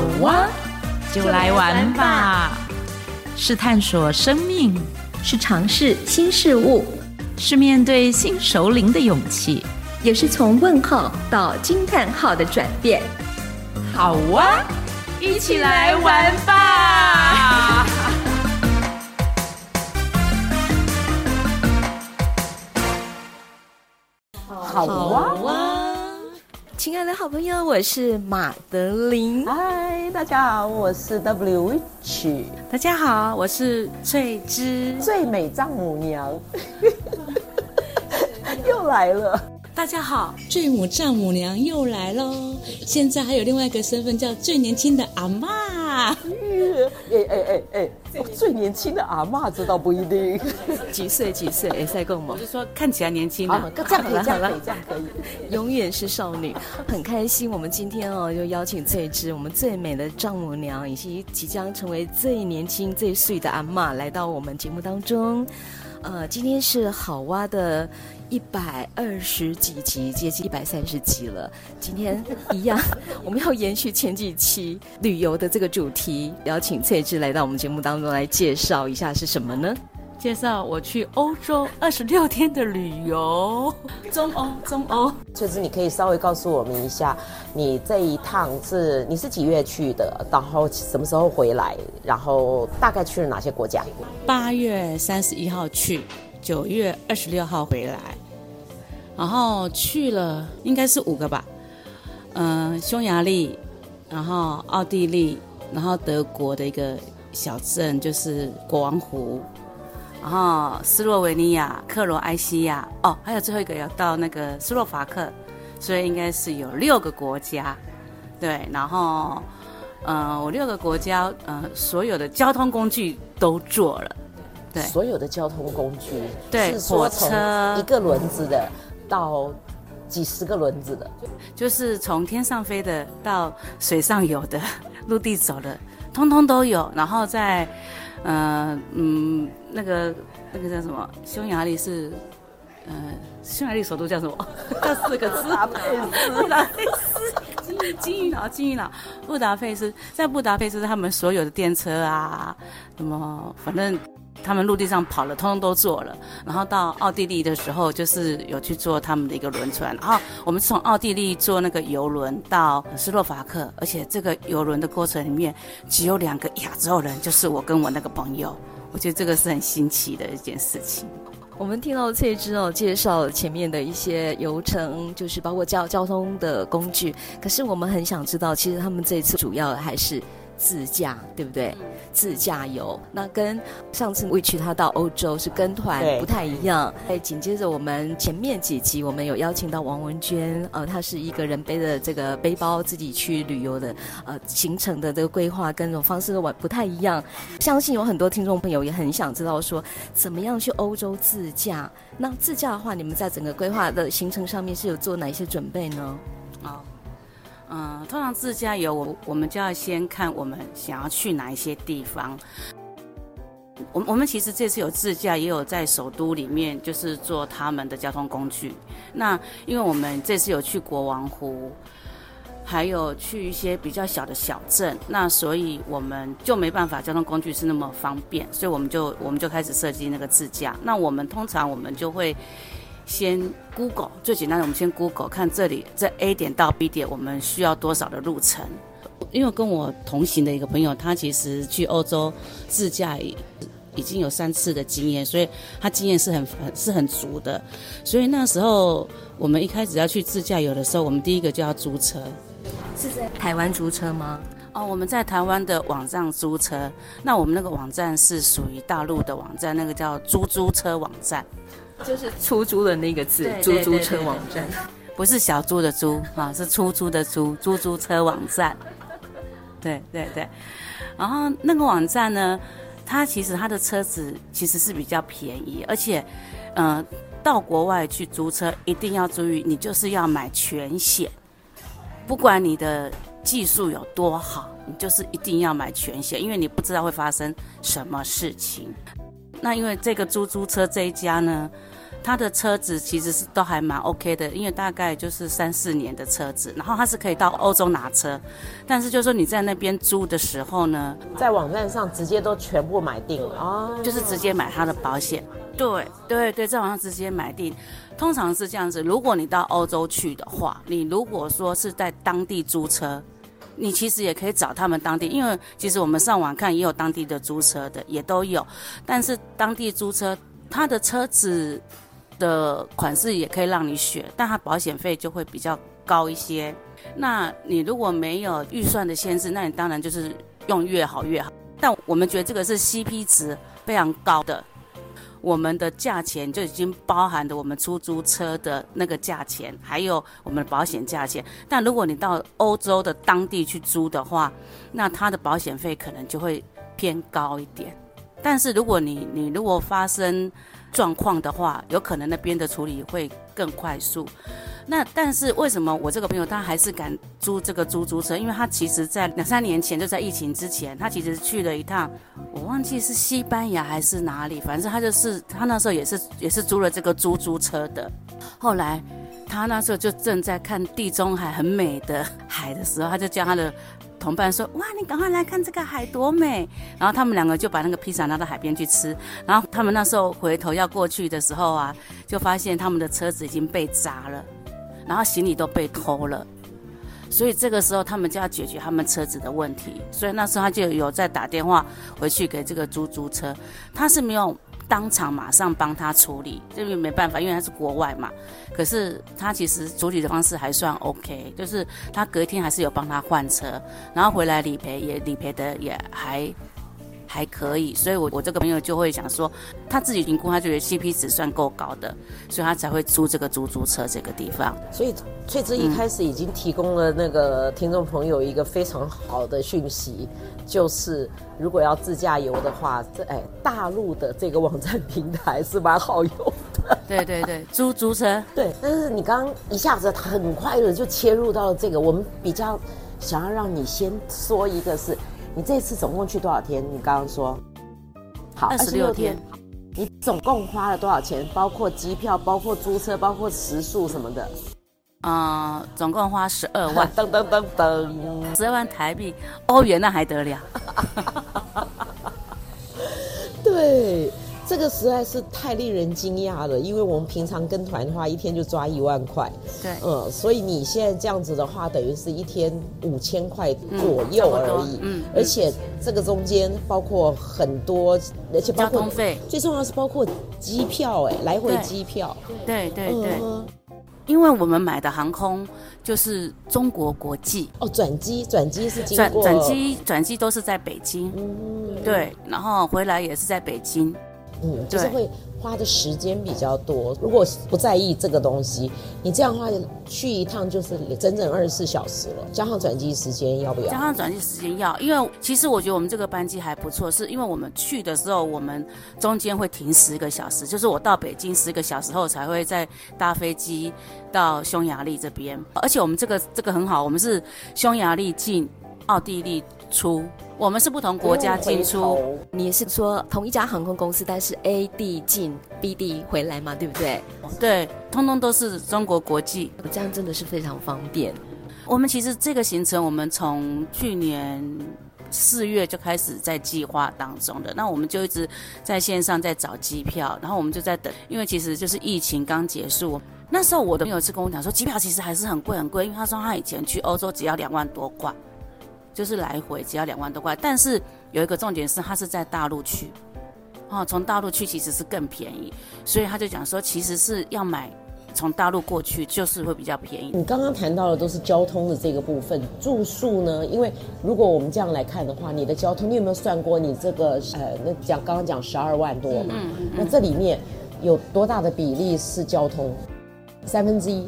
好哇，就来玩吧！是探索生命，是尝试新事物，是面对新首领的勇气，也是从问号到惊叹号的转变。好哇，一起来玩吧！好哇。亲爱的好朋友，我是马德琳。嗨，大家好，我是 W Witch。大家好，我是翠芝，最美丈母娘 又来了。大家好，最母丈母娘又来喽。现在还有另外一个身份叫最年轻的阿妈。哎哎哎哎，最年轻的阿妈，这倒不一定。几岁？几岁？哎，赛贡吗？我是说看起来年轻的。这样可以，这样可以，这样可以。永远是少女，很开心。我们今天哦，就邀请翠芝，我们最美的丈母娘，以及即将成为最年轻、最碎的阿妈，来到我们节目当中。呃，今天是好哇的一百二十几集，接近一百三十集了。今天一样，我们要延续前几期旅游的这个主题，邀请翠芝来到我们节目当中来介绍一下是什么呢？介绍我去欧洲二十六天的旅游，中欧，中欧。翠芝，你可以稍微告诉我们一下，你这一趟是你是几月去的，然后什么时候回来，然后大概去了哪些国家？八月三十一号去，九月二十六号回来，然后去了应该是五个吧，嗯、呃，匈牙利，然后奥地利，然后德国的一个小镇就是国王湖。然后斯洛维尼亚、克罗埃西亚，哦，还有最后一个要到那个斯洛伐克，所以应该是有六个国家，对。然后，呃，我六个国家，呃，所有的交通工具都做了，对。所有的交通工具，对，是说从一个轮子的到几十个轮子的，就是从天上飞的到水上游的、陆地走的，通通都有。然后在。呃嗯，那个那个叫什么？匈牙利是，呃，匈牙利首都叫什么？叫四个字。布达佩斯。布达佩斯。金金鱼脑，金鱼脑。布达佩斯，在布达佩斯，他们所有的电车啊，什么，反正。他们陆地上跑了，通通都坐了。然后到奥地利的时候，就是有去坐他们的一个轮船。然后我们从奥地利坐那个游轮到斯洛伐克，而且这个游轮的过程里面只有两个亚洲人，就是我跟我那个朋友。我觉得这个是很新奇的一件事情。我们听到翠芝哦介绍前面的一些游程，就是包括交交通的工具。可是我们很想知道，其实他们这次主要还是。自驾对不对？自驾游，那跟上次 Witch 他到欧洲是跟团不太一样。哎，紧接着我们前面几集我们有邀请到王文娟，呃，她是一个人背着这个背包自己去旅游的，呃，行程的这个规划跟这种方式完不太一样。相信有很多听众朋友也很想知道说，怎么样去欧洲自驾？那自驾的话，你们在整个规划的行程上面是有做哪一些准备呢？好。嗯，通常自驾游，我我们就要先看我们想要去哪一些地方。我我们其实这次有自驾，也有在首都里面，就是坐他们的交通工具。那因为我们这次有去国王湖，还有去一些比较小的小镇，那所以我们就没办法，交通工具是那么方便，所以我们就我们就开始设计那个自驾。那我们通常我们就会。先 Google 最简单的，我们先 Google 看这里这 A 点到 B 点，我们需要多少的路程？因为跟我同行的一个朋友，他其实去欧洲自驾已经有三次的经验，所以他经验是很很是很足的。所以那时候我们一开始要去自驾游的时候，我们第一个就要租车。是在台湾租车吗？哦，我们在台湾的网站租车。那我们那个网站是属于大陆的网站，那个叫租租车网站。就是 出租的那个字，出租租车网站，不是小猪的猪啊，是出租的租，出租车网站。对对对，然后那个网站呢，它其实它的车子其实是比较便宜，而且，嗯、呃，到国外去租车一定要注意，你就是要买全险，不管你的技术有多好，你就是一定要买全险，因为你不知道会发生什么事情。那因为这个租租车这一家呢，他的车子其实是都还蛮 OK 的，因为大概就是三四年的车子，然后他是可以到欧洲拿车，但是就是说你在那边租的时候呢，在网站上直接都全部买定了啊，就是直接买他的保险。对对对，在网上直接买定，通常是这样子。如果你到欧洲去的话，你如果说是在当地租车，你其实也可以找他们当地，因为其实我们上网看也有当地的租车的，也都有。但是当地租车，他的车子的款式也可以让你选，但它保险费就会比较高一些。那你如果没有预算的限制，那你当然就是用越好越好。但我们觉得这个是 CP 值非常高的。我们的价钱就已经包含了我们出租车的那个价钱，还有我们的保险价钱。但如果你到欧洲的当地去租的话，那它的保险费可能就会偏高一点。但是如果你你如果发生状况的话，有可能那边的处理会更快速。那但是为什么我这个朋友他还是敢租这个出租车？因为他其实在两三年前就在疫情之前，他其实去了一趟，我忘记是西班牙还是哪里，反正他就是他那时候也是也是租了这个出租车的。后来他那时候就正在看地中海很美的海的时候，他就叫他的同伴说：“哇，你赶快来看这个海多美！”然后他们两个就把那个披萨拿到海边去吃。然后他们那时候回头要过去的时候啊，就发现他们的车子已经被砸了。然后行李都被偷了，所以这个时候他们就要解决他们车子的问题。所以那时候他就有在打电话回去给这个出租车，他是没有当场马上帮他处理，这个没办法，因为他是国外嘛。可是他其实处理的方式还算 OK，就是他隔天还是有帮他换车，然后回来理赔也理赔的也还。还可以，所以我我这个朋友就会想说，他自己评估，他觉得 CP 值算够高的，所以他才会租这个出租车这个地方。所以翠芝一开始已经提供了那个听众朋友一个非常好的讯息，就是如果要自驾游的话，这哎大陆的这个网站平台是蛮好用的。对对对，租租车。对，但是你刚刚一下子很快的就切入到了这个，我们比较想要让你先说一个是。你这次总共去多少天？你刚刚说，好，二十六天。你总共花了多少钱？包括机票，包括租车，包括食宿什么的。嗯，总共花十二万。噔噔噔噔，十二万台币，欧元那还得了？对。这个实在是太令人惊讶了，因为我们平常跟团的话，一天就抓一万块。对，嗯，所以你现在这样子的话，等于是一天五千块左右而已。嗯，而且这个中间包括很多，而且包括交通费，最重要是包括机票，哎，来回机票。对对对，对、嗯，因为我们买的航空就是中国国际。哦，转机转机是转转机转机都是在北京。嗯，对，然后回来也是在北京。嗯，就是会花的时间比较多。如果不在意这个东西，你这样的话去一趟就是整整二十四小时了，加上转机时间要不要？加上转机时间要，因为其实我觉得我们这个班机还不错，是因为我们去的时候，我们中间会停十个小时，就是我到北京十个小时后才会再搭飞机到匈牙利这边，而且我们这个这个很好，我们是匈牙利进，奥地利出。我们是不同国家进出，你也是说同一家航空公司，但是 A 地进 B 地回来嘛，对不对？对，通通都是中国国际，这样真的是非常方便。我们其实这个行程，我们从去年四月就开始在计划当中的，那我们就一直在线上在找机票，然后我们就在等，因为其实就是疫情刚结束，那时候我的朋友是跟我讲说，机票其实还是很贵很贵，因为他说他以前去欧洲只要两万多块。就是来回只要两万多块，但是有一个重点是，它是在大陆去，哦，从大陆去其实是更便宜，所以他就讲说，其实是要买从大陆过去，就是会比较便宜。你刚刚谈到的都是交通的这个部分，住宿呢？因为如果我们这样来看的话，你的交通，你有没有算过你这个呃，那讲刚刚讲十二万多嘛？嗯嗯，那这里面有多大的比例是交通？三分之一。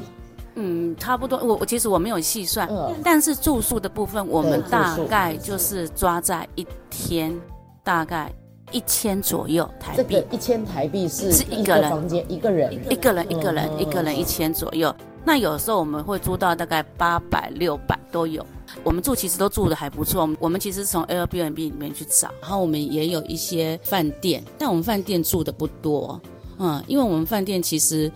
嗯，差不多。我我其实我没有细算，嗯，但是住宿的部分，我们大概就是抓在一天大概一千左右台币。这个一千台币是是一个人房间一个人一个人一个人一个人一千左右。那有时候我们会租到大概八百六百都有。我们住其实都住的还不错。我们其实从 Airbnb 里面去找，然后我们也有一些饭店，但我们饭店住的不多。嗯，因为我们饭店其实，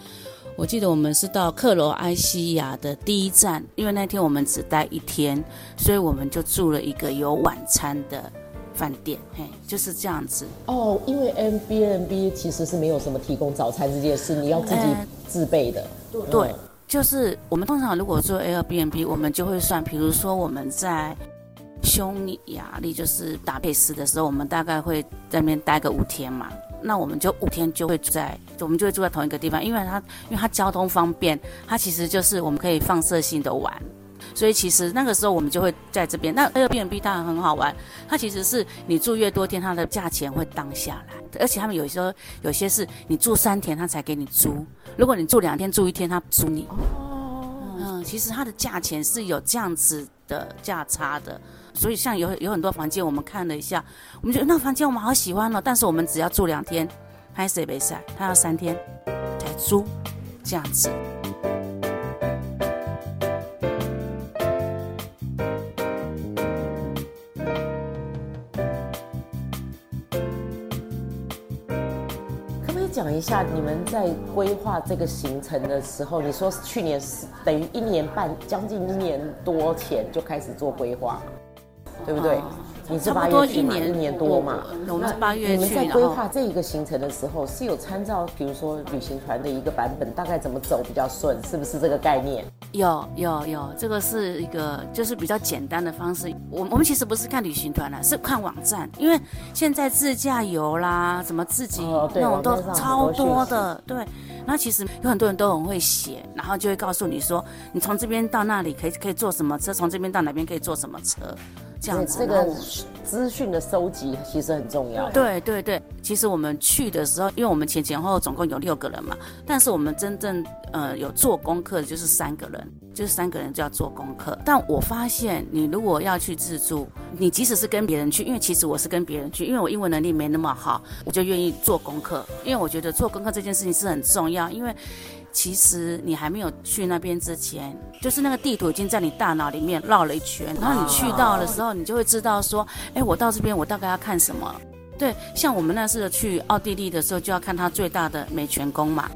我记得我们是到克罗埃西亚的第一站，因为那天我们只待一天，所以我们就住了一个有晚餐的饭店，嘿，就是这样子。哦，因为 Airbnb 其实是没有什么提供早餐这件事，你要自己自备的。呃、对，就是我们通常如果做 Airbnb，我们就会算，比如说我们在。匈牙利就是达佩斯的时候，我们大概会在那边待个五天嘛。那我们就五天就会住在，我们就会住在同一个地方，因为它因为它交通方便，它其实就是我们可以放射性的玩。所以其实那个时候我们就会在这边。那 Airbnb 当然很好玩，它其实是你住越多天，它的价钱会降下来。而且他们有时候有些是你住三天，他才给你租。如果你住两天、住一天，他租你。哦，嗯，其实它的价钱是有这样子的价差的。所以像有有很多房间，我们看了一下，我们觉得那个房间我们好喜欢哦，但是我们只要住两天，拍谁没晒，他要三天才租，这样子。一下你们在规划这个行程的时候，你说去年是等于一年半，将近一年多前就开始做规划？对不对？你是八月去嘛？一年多嘛？我们是八月去。你们在规划这一个行程的时候，是有参照，比如说旅行团的一个版本，大概怎么走比较顺？是不是这个概念？有有有，这个是一个就是比较简单的方式。我我们其实不是看旅行团啦，是看网站，因为现在自驾游啦，什么自己那种都超多的。对，那其实有很多人都很会写，然后就会告诉你说，你从这边到那里可以可以坐什么车，从这边到哪边可以坐什么车。这样子，这个资讯的收集其实很重要。对对对，其实我们去的时候，因为我们前前后后总共有六个人嘛，但是我们真正呃有做功课的就是三个人，就是三个人就要做功课。但我发现，你如果要去自助，你即使是跟别人去，因为其实我是跟别人去，因为我英文能力没那么好，我就愿意做功课，因为我觉得做功课这件事情是很重要，因为。其实你还没有去那边之前，就是那个地图已经在你大脑里面绕了一圈，然后你去到的时候，你就会知道说，哎，我到这边我大概要看什么。对，像我们那次去奥地利的时候，就要看它最大的美泉宫嘛。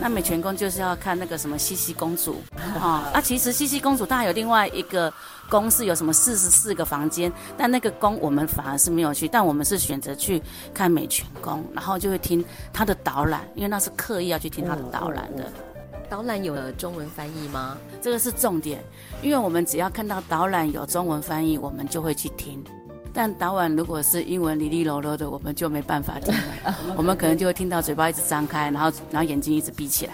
那美泉宫就是要看那个什么茜茜公主啊。啊，其实茜茜公主她还有另外一个宫是有什么四十四个房间，但那个宫我们反而是没有去，但我们是选择去看美泉宫，然后就会听他的导览，因为那是刻意要去听他的导览的。导览有了中文翻译吗？这个是重点，因为我们只要看到导览有中文翻译，我们就会去听。但导览如果是英文里里啰啰的，我们就没办法听了。我们可能就会听到嘴巴一直张开，然后然后眼睛一直闭起来。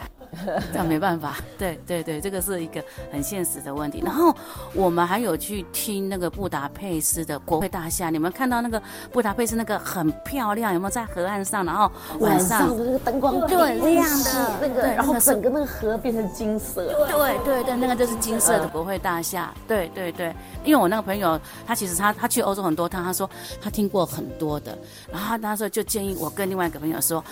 这样没办法，对对对，这个是一个很现实的问题。然后我们还有去听那个布达佩斯的国会大厦，你们看到那个布达佩斯那个很漂亮，有没有在河岸上？然后晚上，那个灯光对亮的那个，然后整个那个河变成金色。对对对，那个就是金色的国会大厦。对对对，因为我那个朋友他其实他他去欧洲很多趟，他说他听过很多的，然后他说就建议我跟另外一个朋友说。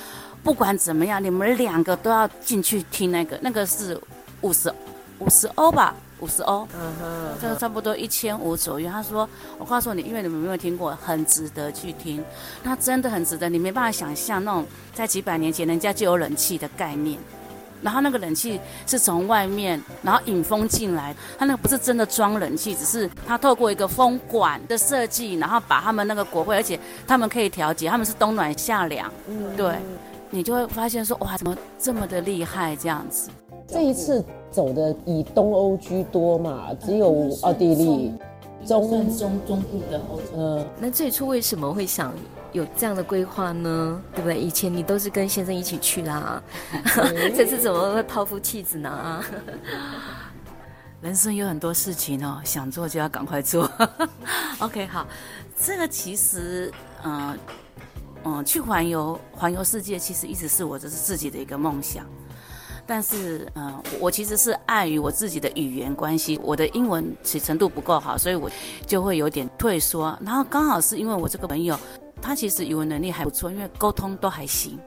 不管怎么样，你们两个都要进去听那个，那个是五十五十欧吧，五十欧，嗯哼，就差不多一千五左右。他说：“我告诉你，因为你们没有听过，很值得去听。那真的很值得，你没办法想象那种在几百年前人家就有冷气的概念，然后那个冷气是从外面然后引风进来，它那个不是真的装冷气，只是它透过一个风管的设计，然后把他们那个国会，而且他们可以调节，他们是冬暖夏凉，嗯，对。”你就会发现说，哇，怎么这么的厉害这样子？这一次走的以东欧居多嘛，只有奥地利、中中中部的欧洲。嗯，那最初为什么会想有这样的规划呢？对不对？以前你都是跟先生一起去啦，这次怎么会抛夫弃子呢？人生有很多事情哦，想做就要赶快做。OK，好，这个其实，嗯、呃。嗯，去环游环游世界其实一直是我这是自己的一个梦想，但是嗯，我其实是碍于我自己的语言关系，我的英文其程度不够好，所以我就会有点退缩。然后刚好是因为我这个朋友，他其实语文能力还不错，因为沟通都还行。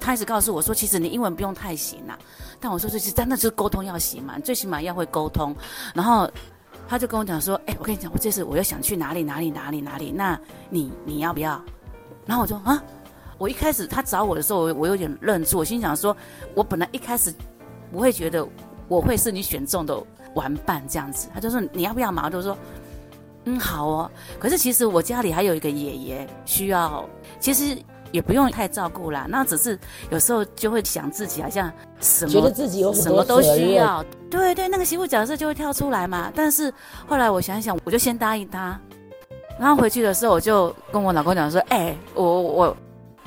他一直告诉我说，其实你英文不用太行啦。但我说这是真的，就是沟通要行嘛，最起码要会沟通。然后他就跟我讲说，哎，我跟你讲，我这次我又想去哪里哪里哪里哪里，那你你要不要？然后我就啊，我一开始他找我的时候，我我有点愣住，我心想说，我本来一开始不会觉得我会是你选中的玩伴这样子。他就说你要不要嘛？我就说嗯好哦。可是其实我家里还有一个爷爷需要，其实也不用太照顾啦。那只是有时候就会想自己好像什么觉得自己有什么都需要，对对，那个媳妇角色就会跳出来嘛。但是后来我想一想，我就先答应他。然后回去的时候，我就跟我老公讲说：“哎、欸，我我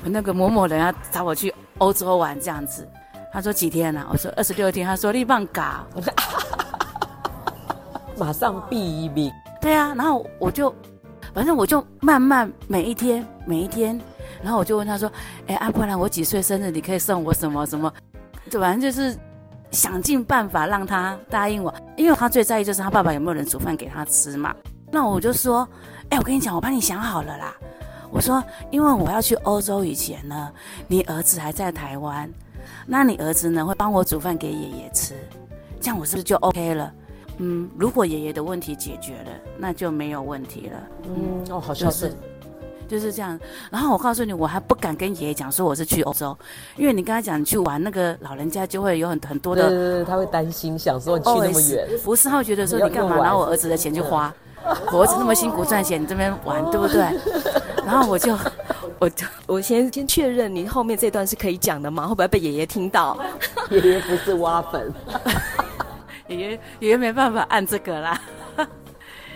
那个某某人要找我去欧洲玩这样子。”他说几天呢、啊？我说二十六天。他说立棒嘎，我说马上避一避。对啊，然后我就反正我就慢慢每一天每一天，然后我就问他说：“哎，阿、啊、不然我几岁生日你可以送我什么什么？”就反正就是想尽办法让他答应我，因为他最在意就是他爸爸有没有人煮饭给他吃嘛。那我就说。哎，我跟你讲，我帮你想好了啦。我说，因为我要去欧洲以前呢，你儿子还在台湾，那你儿子呢会帮我煮饭给爷爷吃，这样我是不是就 OK 了？嗯，如果爷爷的问题解决了，那就没有问题了。嗯，哦，好像是，就是这样。然后我告诉你，我还不敢跟爷爷讲说我是去欧洲，因为你跟他讲你去玩，那个老人家就会有很很多的，对对对，他会担心，想说你去那么远，不是，他会觉得说你干嘛拿我儿子的钱去花。我儿子那么辛苦赚钱，你这边玩对不对？然后我就，我就，我先先确认你后面这段是可以讲的吗？会不会被爷爷听到？爷爷不是挖粉，爷爷爷爷没办法按这个啦。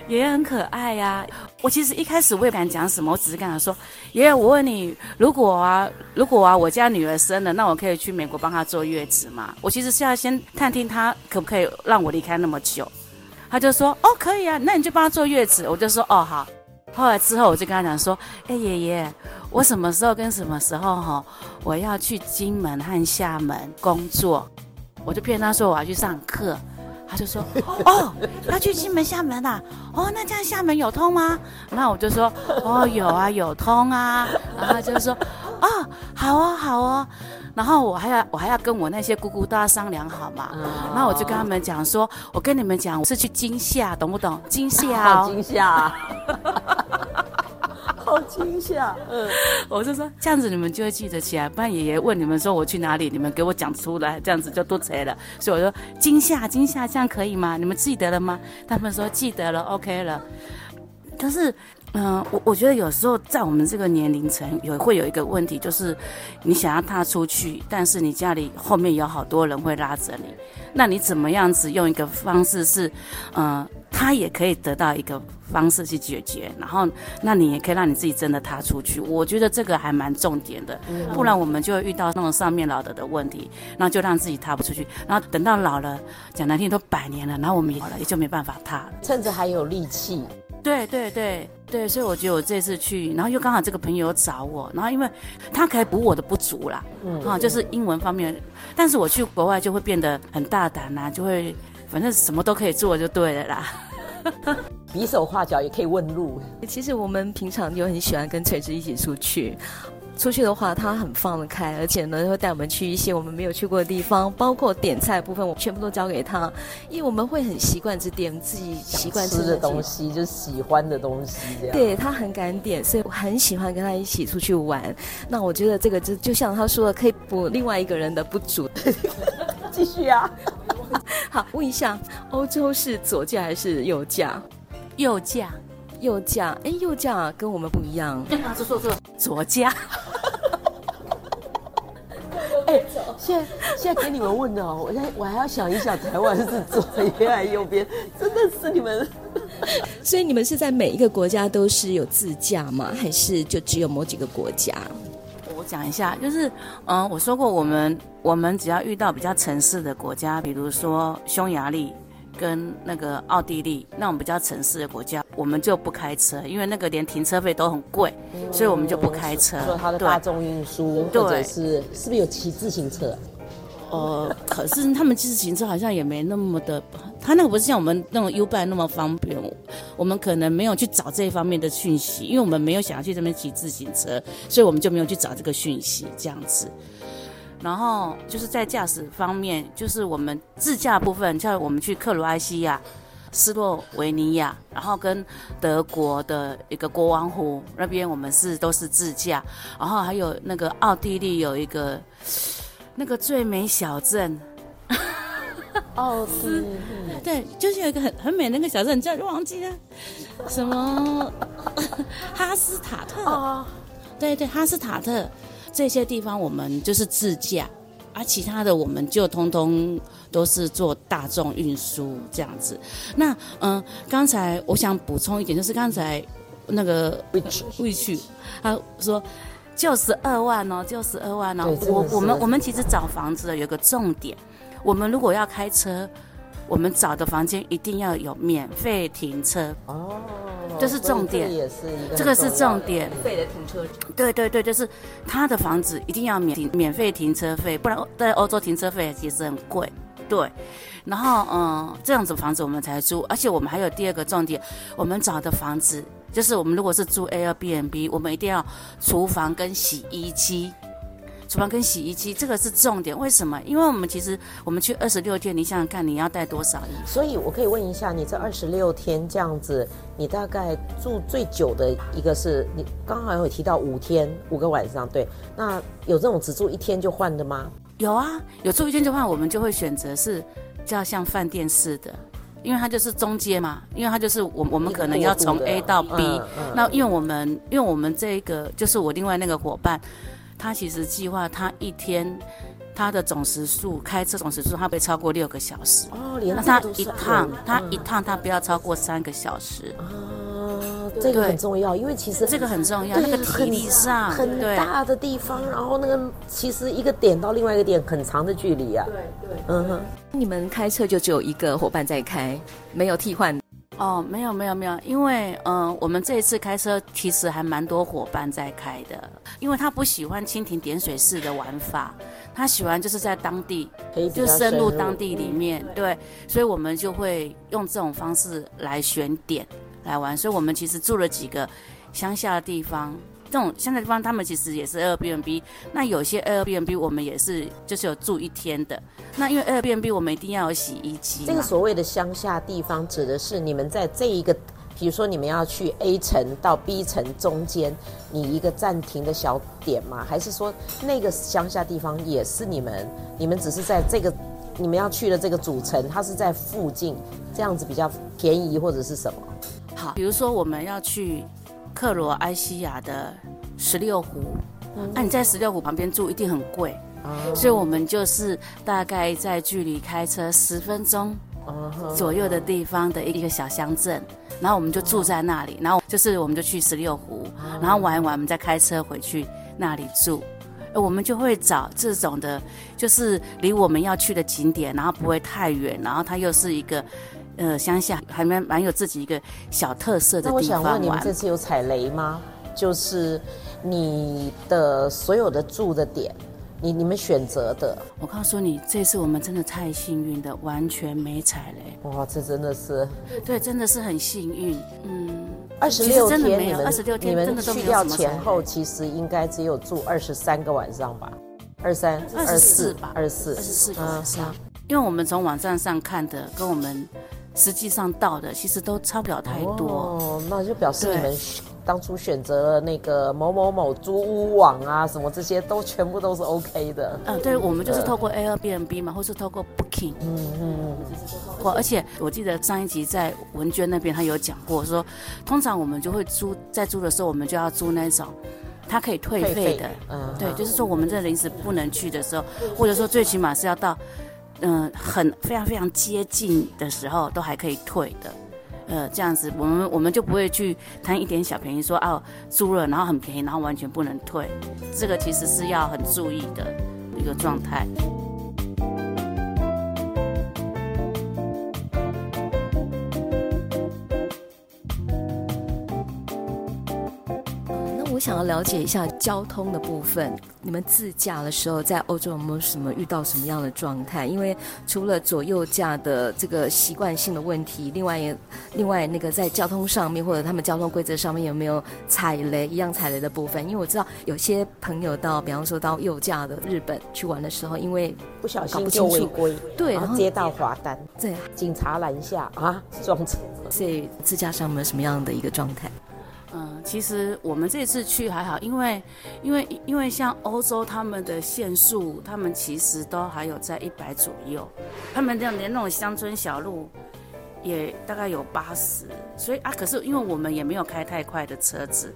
爷爷很可爱呀。我其实一开始我也不敢讲什么，我只是跟他说：“爷爷，我问你，如果啊，如果啊，我家女儿生了，那我可以去美国帮她坐月子吗？”我其实是要先探听她可不可以让我离开那么久。他就说：“哦，可以啊，那你就帮他坐月子。”我就说：“哦，好。”后来之后，我就跟他讲说：“哎，爷爷，我什么时候跟什么时候哈，我要去金门和厦门工作。”我就骗他说我要去上课。他就说：“哦，要去金门、厦门啊？哦，那这样厦门有通吗？”那我就说：“哦，有啊，有通啊。”然后他就说：“哦，好哦，好哦。”然后我还要我还要跟我那些姑姑都要商量好嘛，嗯、然后我就跟他们讲说，我跟你们讲，我是去惊吓，懂不懂？惊吓、哦，惊吓，好惊吓。嗯，我就说这样子你们就会记得起来，不然爷爷问你们说我去哪里，你们给我讲出来，这样子就多贼了。所以我说惊吓惊吓，这样可以吗？你们记得了吗？他们说记得了，OK 了。可是。嗯，我我觉得有时候在我们这个年龄层有会有一个问题，就是你想要踏出去，但是你家里后面有好多人会拉着你，那你怎么样子用一个方式是，嗯，他也可以得到一个方式去解决，然后那你也可以让你自己真的踏出去。我觉得这个还蛮重点的，不然我们就会遇到那种上面老的的问题，然后就让自己踏不出去，然后等到老了，讲难听都百年了，然后我们也好了也就没办法踏了，趁着还有力气。对对对对，所以我觉得我这次去，然后又刚好这个朋友找我，然后因为他可以补我的不足啦，嗯，啊，就是英文方面，但是我去国外就会变得很大胆呐、啊，就会反正什么都可以做就对了啦，比手画脚也可以问路。其实我们平常就很喜欢跟垂直一起出去。出去的话，他很放得开，而且呢，会带我们去一些我们没有去过的地方，包括点菜的部分，我全部都交给他，因为我们会很习惯只点自己习惯吃的东西，就是喜欢的东西这样。对，他很敢点，所以我很喜欢跟他一起出去玩。那我觉得这个就就像他说的，可以补另外一个人的不足。继续啊，好，问一下，欧洲是左驾还是右驾？右驾。右驾，哎，右驾跟我们不一样。坐坐坐，左驾。哎，现在现在给你们问的哦，我现在我还要想一想，台湾是左边还是右边？真的是你们。所以你们是在每一个国家都是有自驾吗？还是就只有某几个国家？我讲一下，就是嗯，我说过，我们我们只要遇到比较城市的国家，比如说匈牙利。跟那个奥地利那种比较城市的国家，我们就不开车，因为那个连停车费都很贵，嗯、所以我们就不开车。说他的大众运输，或者是是不是有骑自行车？呃，可是他们骑自行车好像也没那么的，他那个不是像我们那种 U-Bike 那么方便，我们可能没有去找这一方面的讯息，因为我们没有想要去这边骑自行车，所以我们就没有去找这个讯息，这样子。然后就是在驾驶方面，就是我们自驾部分，像我们去克罗埃西亚，斯洛维尼亚，然后跟德国的一个国王湖那边，我们是都是自驾，然后还有那个奥地利有一个那个最美小镇，奥斯，对，就是有一个很很美那个小镇，叫忘记了。什么哈斯塔特，哦，对对，哈斯塔特这些地方我们就是自驾。而、啊、其他的我们就通通都是做大众运输这样子。那嗯，刚才我想补充一点，就是刚才那个 which which 他说就十二万哦，就十二万哦。我我们我们其实找房子有个重点，我们如果要开车，我们找的房间一定要有免费停车哦。这是重点，这个是重点。免费的停车，对对对，就是他的房子一定要免免费停车费，不然在欧洲停车费其实很贵。对，然后嗯，这样子房子我们才租，而且我们还有第二个重点，我们找的房子就是我们如果是租 Airbnb，我们一定要厨房跟洗衣机。厨房跟洗衣机，这个是重点。为什么？因为我们其实我们去二十六天，你想想看，你要带多少衣服？所以我可以问一下，你这二十六天这样子，你大概住最久的一个是你刚好有提到五天五个晚上，对？那有这种只住一天就换的吗？有啊，有住一天就换，我们就会选择是叫像饭店似的，因为它就是中间嘛，因为它就是我我们可能要从 A 到 B，嗯嗯、那因为我们因为我们这个就是我另外那个伙伴。他其实计划他一天，他的总时数开车总时数他不会超过六个小时。哦，连那他一趟他一趟他不要超过三个小时。哦，这个很重要，因为其实这个很重要，那个体力上很大的地方，然后那个其实一个点到另外一个点很长的距离啊，对对，嗯哼，你们开车就只有一个伙伴在开，没有替换。哦，没有没有没有，因为嗯、呃，我们这一次开车其实还蛮多伙伴在开的，因为他不喜欢蜻蜓点水式的玩法，他喜欢就是在当地，就深入当地里面，对，所以我们就会用这种方式来选点来玩，所以我们其实住了几个乡下的地方。这种乡下地方，他们其实也是 Airbnb。那有些 Airbnb 我们也是，就是有住一天的。那因为 Airbnb 我们一定要有洗衣机。这个所谓的乡下地方，指的是你们在这一个，比如说你们要去 A 城到 B 城中间，你一个暂停的小点吗？还是说那个乡下地方也是你们？你们只是在这个你们要去的这个主城，它是在附近，这样子比较便宜或者是什么？好，比如说我们要去。克罗埃西亚的十六湖，那、嗯。啊、你在十六湖旁边住一定很贵，嗯、所以我们就是大概在距离开车十分钟左右的地方的一个小乡镇，然后我们就住在那里，然后就是我们就去十六湖，然后玩一玩，我们再开车回去那里住，我们就会找这种的，就是离我们要去的景点，然后不会太远，然后它又是一个。呃，乡下还蛮蛮有自己一个小特色的地方。那我想问你们，这次有踩雷吗？就是你的所有的住的点，你你们选择的。我告诉你，这次我们真的太幸运的，完全没踩雷。哇，这真的是，对，真的是很幸运。嗯，二十六天你们二十六天你们去掉前后，其实应该只有住二十三个晚上吧？二三二四吧？二十四二十四个晚上。因为我们从网站上看的，跟我们。实际上到的其实都差不了太多，哦，那就表示你们当初选择了那个某某某租屋网啊，什么这些都全部都是 OK 的。嗯，对，我们就是透过 Airbnb 嘛，或是透过 Booking。嗯嗯。或而且我记得上一集在文娟那边她有讲过说，说通常我们就会租，在租的时候我们就要租那种，它可以退费的。嗯。对，就是说我们这临时不能去的时候，或者说最起码是要到。嗯、很非常非常接近的时候都还可以退的，呃，这样子我们我们就不会去贪一点小便宜，说哦租了然后很便宜，然后完全不能退，这个其实是要很注意的一个状态。想要了解一下交通的部分。你们自驾的时候，在欧洲有没有什么遇到什么样的状态？因为除了左右驾的这个习惯性的问题，另外也另外那个在交通上面或者他们交通规则上面有没有踩雷一样踩雷的部分？因为我知道有些朋友到，比方说到右驾的日本去玩的时候，因为不小心就违规，对，然后接到罚单，对，警察拦下啊，撞车。所以自驾上面有什么样的一个状态？其实我们这次去还好，因为因为因为像欧洲他们的限速，他们其实都还有在一百左右，他们这样连那种乡村小路也大概有八十，所以啊，可是因为我们也没有开太快的车子，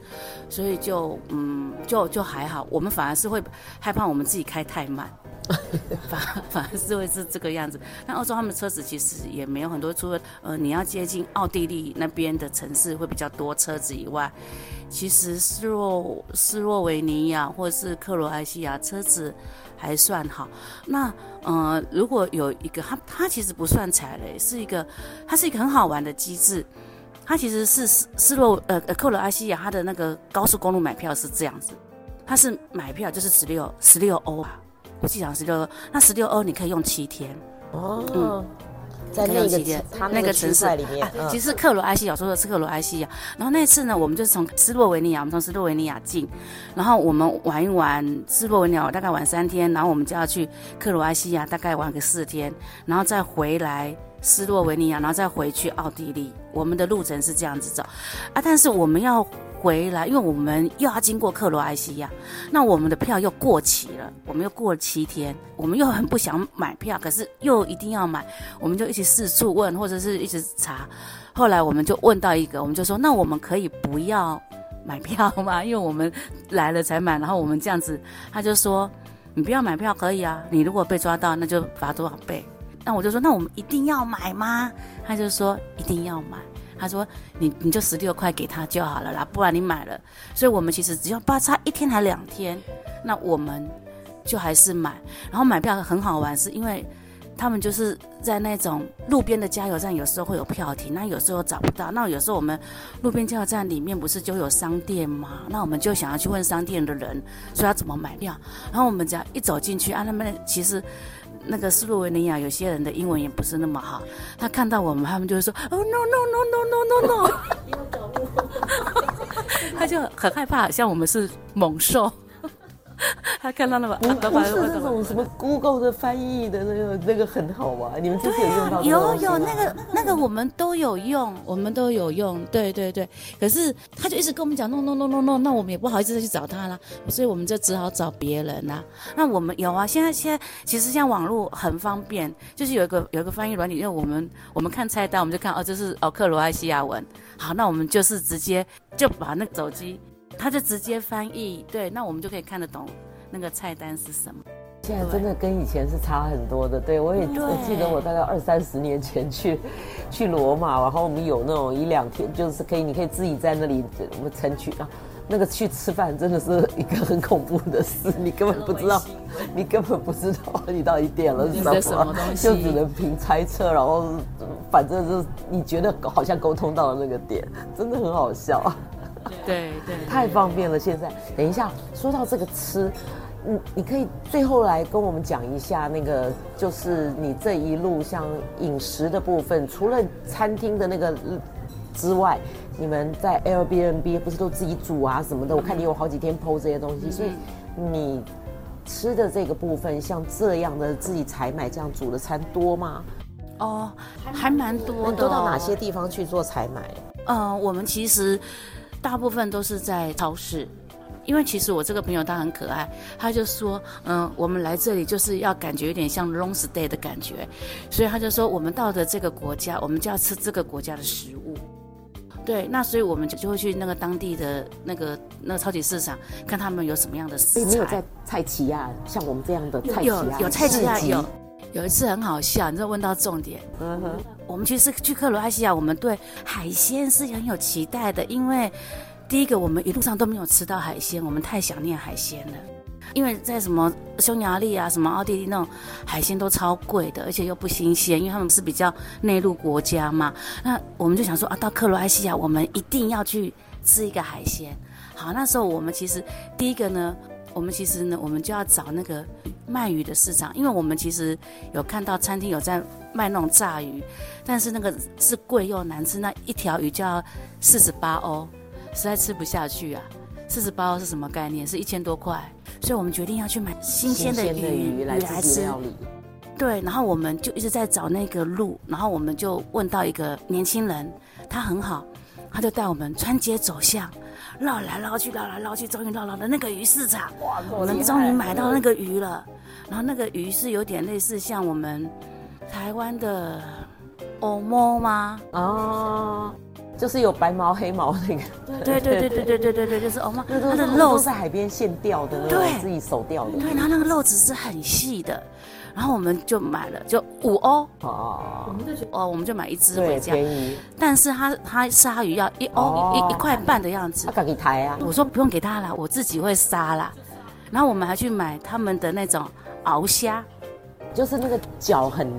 所以就嗯就就还好，我们反而是会害怕我们自己开太慢。反反而是会是这个样子。那欧洲他们车子其实也没有很多，除了呃你要接近奥地利那边的城市会比较多车子以外，其实斯洛斯洛维尼亚或者是克罗埃西亚车子还算好。那呃如果有一个它它其实不算踩雷，是一个它是一个很好玩的机制。它其实是斯斯洛呃呃克罗埃西亚它的那个高速公路买票是这样子，它是买票就是十六十六欧。国际上十六欧，那十六欧你可以用七天哦。嗯，在那个他那个城市里面，啊、其实是克罗埃西亚，说的是克罗埃西亚。然后那次呢，我们就是从斯洛维尼亚，我们从斯洛维尼亚进，然后我们玩一玩斯洛维尼亚，大概玩三天，然后我们就要去克罗埃西亚，大概玩个四天，然后再回来斯洛维尼亚，然后再回去奥地利。我们的路程是这样子走啊，但是我们要。回来，因为我们又要经过克罗埃西亚，那我们的票又过期了，我们又过了七天，我们又很不想买票，可是又一定要买，我们就一起四处问，或者是一直查，后来我们就问到一个，我们就说，那我们可以不要买票吗？因为我们来了才买，然后我们这样子，他就说，你不要买票可以啊，你如果被抓到，那就罚多少倍。那我就说，那我们一定要买吗？他就说一定要买。他说：“你你就十六块给他就好了啦，不然你买了，所以我们其实只要八差一天还两天，那我们就还是买。然后买票很好玩，是因为他们就是在那种路边的加油站，有时候会有票停，那有时候找不到，那有时候我们路边加油站里面不是就有商店吗？那我们就想要去问商店的人说要怎么买票，然后我们只要一走进去啊，他们其实。”那个斯洛文尼亚有些人的英文也不是那么好，他看到我们，他们就会说：“哦，no no no no no no no。”他就很害怕，像我们是猛兽。他看到了吧？不，不是那种什么 Google 的翻译的那个那个很好吗？你们这次有用到、啊？有有那个那个我们都有用，我们都有用。对对对，可是他就一直跟我们讲 no no no no no，那我们也不好意思再去找他了，所以我们就只好找别人啦。那我们有啊，现在现在其实像网络很方便，就是有一个有一个翻译软体，因为我们我们看菜单，我们就看哦，这是哦克罗埃西亚文，好，那我们就是直接就把那个手机。他就直接翻译，对，那我们就可以看得懂那个菜单是什么。现在真的跟以前是差很多的，对，我也我记得我大概二三十年前去去罗马，然后我们有那种一两天，就是可以你可以自己在那里我们城区啊，那个去吃饭真的是一个很恐怖的事，你根本不知道，你根本不知道你到底点了什么，什么东西，就只能凭猜测，然后反正就是你觉得好像沟通到了那个点，真的很好笑。对对，太方便了。现在，等一下，说到这个吃，嗯，你可以最后来跟我们讲一下那个，就是你这一路像饮食的部分，除了餐厅的那个之外，你们在 Airbnb 不是都自己煮啊什么的？我看你有好几天 PO 这些东西，所以你吃的这个部分，像这样的自己采买这样煮的餐多吗？哦，还蛮多的。你都到哪些地方去做采买？嗯，我们其实。大部分都是在超市，因为其实我这个朋友他很可爱，他就说，嗯，我们来这里就是要感觉有点像 long stay 的感觉，所以他就说，我们到的这个国家，我们就要吃这个国家的食物，对，那所以我们就就会去那个当地的那个那个超级市场，看他们有什么样的食材。没有在菜奇亚，像我们这样的菜奇亚，有有菜奇亚有。有一次很好笑，你知道问到重点。嗯哼，我们其实去克罗埃西亚，我们对海鲜是很有期待的，因为第一个我们一路上都没有吃到海鲜，我们太想念海鲜了。因为在什么匈牙利啊、什么奥地利那种海鲜都超贵的，而且又不新鲜，因为他们是比较内陆国家嘛。那我们就想说啊，到克罗埃西亚我们一定要去吃一个海鲜。好，那时候我们其实第一个呢，我们其实呢，我们就要找那个卖鱼的市场，因为我们其实有看到餐厅有在卖那种炸鱼，但是那个是贵又难吃，那一条鱼就要四十八欧，实在吃不下去啊。四十八欧是什么概念？是一千多块，所以我们决定要去买新鲜的鱼，来吃料理。对，然后我们就一直在找那个路，然后我们就问到一个年轻人，他很好，他就带我们穿街走巷，绕来绕去，绕来绕去，终于绕到了那个鱼市场。哇，我们终于买到那个鱼了。然后那个鱼是有点类似像我们台湾的欧摩吗？哦。就是有白毛黑毛那个，对对对对对对对对，就是哦妈，它的肉是海边现钓的，对，自己手钓的，对，然后那个肉质是很细的，然后我们就买了，就五欧。哦，我们就哦，我们就买一只回家，但是他他鲨鱼要一欧一一块半的样子，他给抬啊，我说不用给他了，我自己会杀啦，然后我们还去买他们的那种鳌虾，就是那个脚很。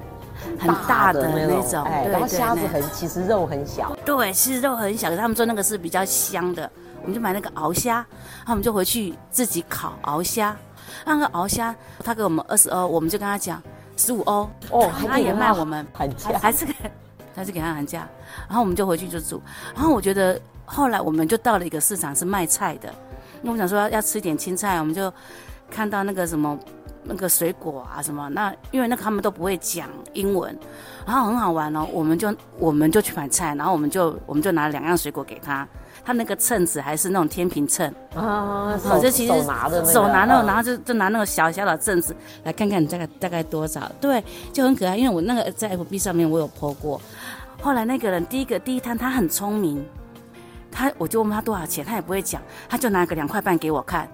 很大的那种，哎，然后虾子很，其实肉很小。对，其实肉很小，可是他们说那个是比较香的，我们就买那个鳌虾，然后我们就回去自己烤鳌虾。那个鳌虾他给我们二十欧，我们就跟他讲十五欧，哦，他也卖我们还价，还是给，还是给他喊价。然后我们就回去就煮。然后我觉得后来我们就到了一个市场是卖菜的，因为我想说要吃点青菜，我们就看到那个什么。那个水果啊什么，那因为那个他们都不会讲英文，然后很好玩哦，我们就我们就去买菜，然后我们就我们就拿两样水果给他，他那个秤子还是那种天平秤。啊，手就其实手拿的、那个，手拿那种，然后就就拿那个小小的秤子来看看你大概大概多少，对，就很可爱，因为我那个在 FB 上面我有 po 过，后来那个人第一个第一摊他很聪明，他我就问他多少钱，他也不会讲，他就拿个两块半给我看，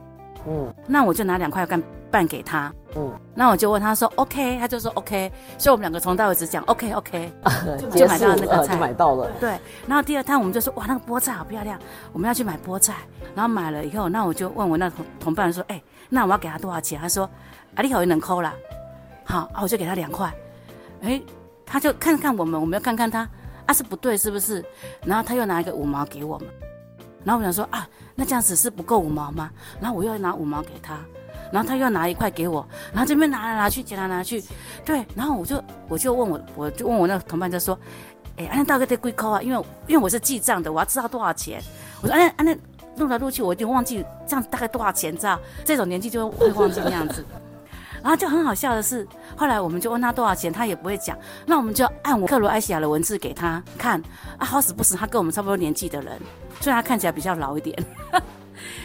嗯，那我就拿两块半。办给他，嗯，那我就问他说 OK，他就说 OK，所以我们两个从到尾只讲 OK OK，就买到那个菜，就买到了。对，然后第二趟我们就说哇，那个菠菜好漂亮，我们要去买菠菜。然后买了以后，那我就问我那同同伴说，哎、欸，那我要给他多少钱？他说啊，你好像能抠啦，好啊，我就给他两块。哎、欸，他就看看我们，我们要看看他，啊是不对是不是？然后他又拿一个五毛给我们，然后我想说啊，那这样子是不够五毛吗？然后我又拿五毛给他。然后他又拿一块给我，然后这边拿来拿去，拿来拿去，对，然后我就我就问我，我就问我那个同伴就说，哎，安那大哥得贵扣啊，因为因为我是记账的，我要知道多少钱。我说，阿那安那弄来弄去，我已经忘记这样大概多少钱，知道？这种年纪就会忘记那样子。然后就很好笑的是，后来我们就问他多少钱，他也不会讲。那我们就按我克罗埃西亚的文字给他看啊，好死不死，他跟我们差不多年纪的人，虽然他看起来比较老一点。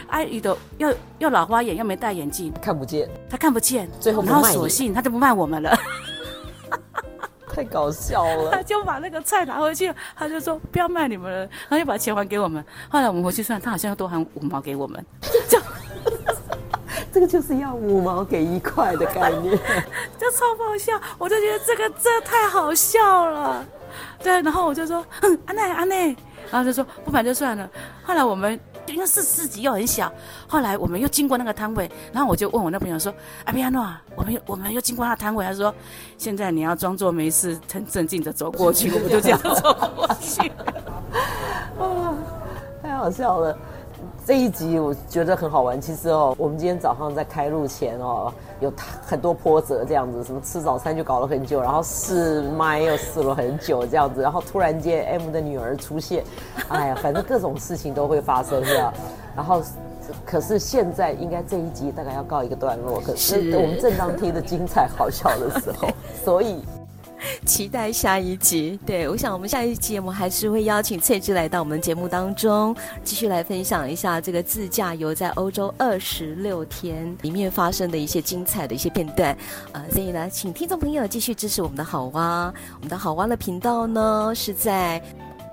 阿姨的又又老花眼，又没戴眼镜，看不见，他看不见，最后然后索性他就不卖我们了，太搞笑了。他就把那个菜拿回去，他就说不要卖你们了，他就把钱还给我们。后来我们回去算，他好像要多还五毛给我们，就这个就是要五毛给一块的概念，就超爆笑。我就觉得这个这太好笑了，对。然后我就说，哼，阿内阿内，然后就说不买就算了。后来我们。因为是市集又很小，后来我们又经过那个摊位，然后我就问我那朋友说：“阿比亚诺，我们我们又经过他摊位，他说现在你要装作没事，很镇静的走过去，我们就这样走过去。”啊，太好笑了。这一集我觉得很好玩。其实哦，我们今天早上在开录前哦，有很多波折这样子，什么吃早餐就搞了很久，然后试麦又试了很久这样子，然后突然间 M 的女儿出现，哎呀，反正各种事情都会发生是吧？然后，可是现在应该这一集大概要告一个段落，可是我们正当听的精彩好笑的时候，所以。期待下一集。对，我想我们下一集我们还是会邀请翠芝来到我们节目当中，继续来分享一下这个自驾游在欧洲二十六天里面发生的一些精彩的一些片段。呃，所以呢，请听众朋友继续支持我们的好蛙。我们的好蛙的频道呢是在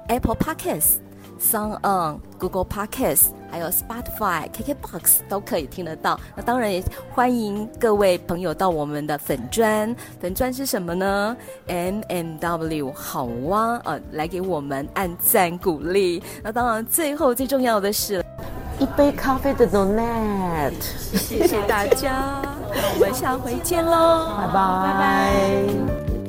Apple Podcasts、SoundOn、Google Podcasts。还有 Spotify、KKBox 都可以听得到。那当然也欢迎各位朋友到我们的粉砖，粉砖是什么呢？MMW 好蛙呃，来给我们按赞鼓励。那当然，最后最重要的是一杯咖啡的 Donut。谢谢大家，我们下回见喽，拜拜拜拜。